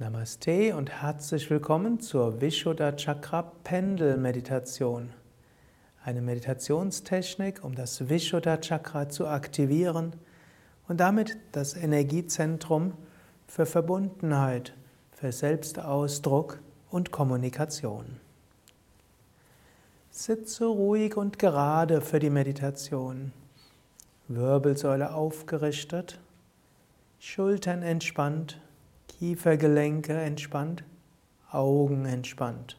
Namaste und herzlich willkommen zur Vishuddha Chakra Pendel Meditation. Eine Meditationstechnik, um das Vishuddha Chakra zu aktivieren und damit das Energiezentrum für Verbundenheit, für Selbstausdruck und Kommunikation. Sitze ruhig und gerade für die Meditation. Wirbelsäule aufgerichtet, Schultern entspannt Kiefergelenke entspannt, Augen entspannt.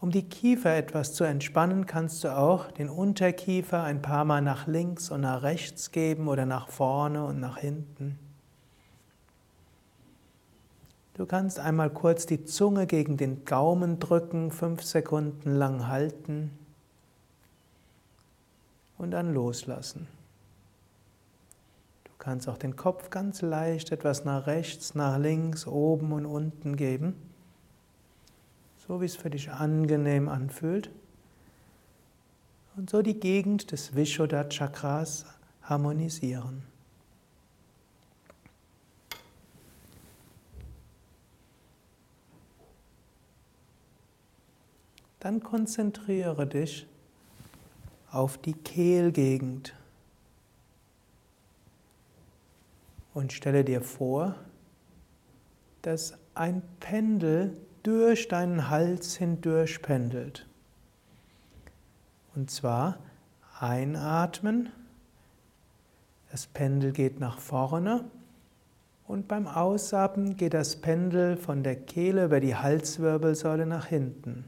Um die Kiefer etwas zu entspannen, kannst du auch den Unterkiefer ein paar Mal nach links und nach rechts geben oder nach vorne und nach hinten. Du kannst einmal kurz die Zunge gegen den Gaumen drücken, fünf Sekunden lang halten und dann loslassen kannst auch den Kopf ganz leicht etwas nach rechts, nach links, oben und unten geben, so wie es für dich angenehm anfühlt. Und so die Gegend des Vishuddha Chakras harmonisieren. Dann konzentriere dich auf die Kehlgegend. Und stelle dir vor, dass ein Pendel durch deinen Hals hindurch pendelt. Und zwar einatmen, das Pendel geht nach vorne und beim Ausatmen geht das Pendel von der Kehle über die Halswirbelsäule nach hinten.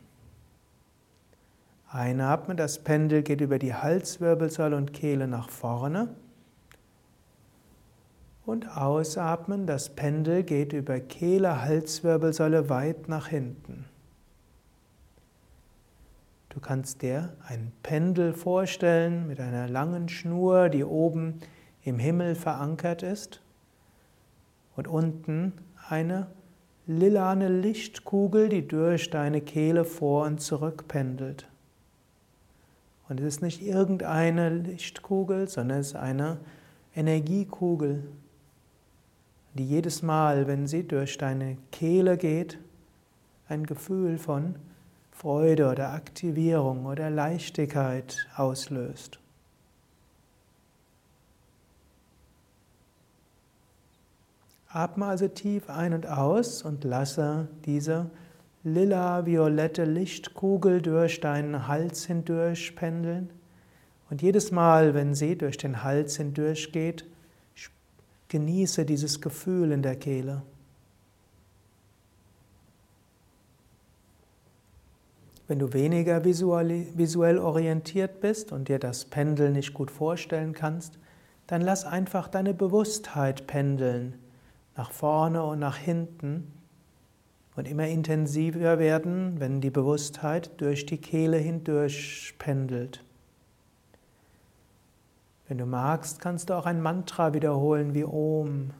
Einatmen, das Pendel geht über die Halswirbelsäule und Kehle nach vorne. Und ausatmen, das Pendel geht über Kehle, Halswirbelsäule weit nach hinten. Du kannst dir ein Pendel vorstellen mit einer langen Schnur, die oben im Himmel verankert ist und unten eine lilane Lichtkugel, die durch deine Kehle vor und zurück pendelt. Und es ist nicht irgendeine Lichtkugel, sondern es ist eine Energiekugel die jedes Mal, wenn sie durch deine Kehle geht, ein Gefühl von Freude oder Aktivierung oder Leichtigkeit auslöst. Atme also tief ein und aus und lasse diese lila-violette Lichtkugel durch deinen Hals hindurch pendeln. Und jedes Mal, wenn sie durch den Hals hindurch geht, Genieße dieses Gefühl in der Kehle. Wenn du weniger visuell orientiert bist und dir das Pendeln nicht gut vorstellen kannst, dann lass einfach deine Bewusstheit pendeln, nach vorne und nach hinten und immer intensiver werden, wenn die Bewusstheit durch die Kehle hindurch pendelt. Wenn du magst, kannst du auch ein Mantra wiederholen wie Om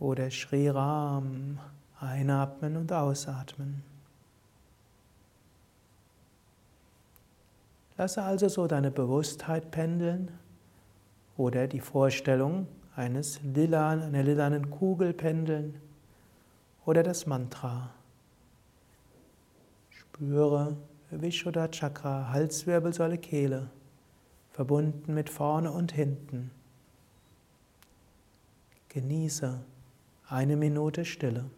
oder Shri Ram. Einatmen und ausatmen. Lasse also so deine Bewusstheit pendeln oder die Vorstellung eines Lilan, einer lilanen Kugel pendeln oder das Mantra. Spüre Vishuddha Chakra, Halswirbelsäule, Kehle verbunden mit vorne und hinten. Genieße eine Minute Stille.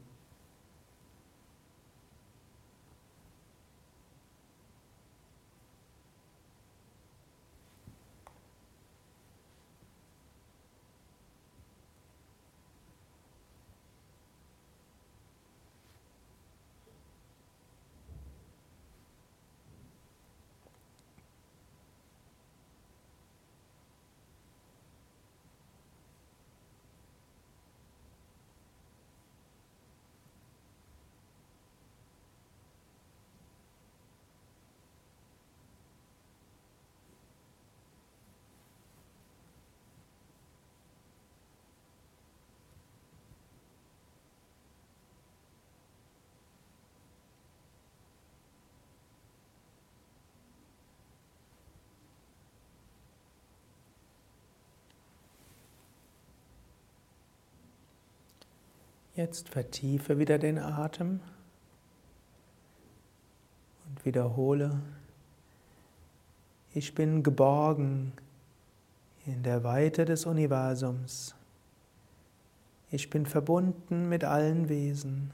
Jetzt vertiefe wieder den Atem und wiederhole, ich bin geborgen in der Weite des Universums. Ich bin verbunden mit allen Wesen.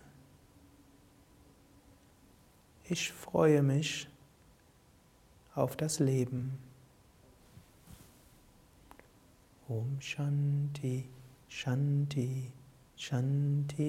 Ich freue mich auf das Leben. Om Shanti, Shanti, Shanti.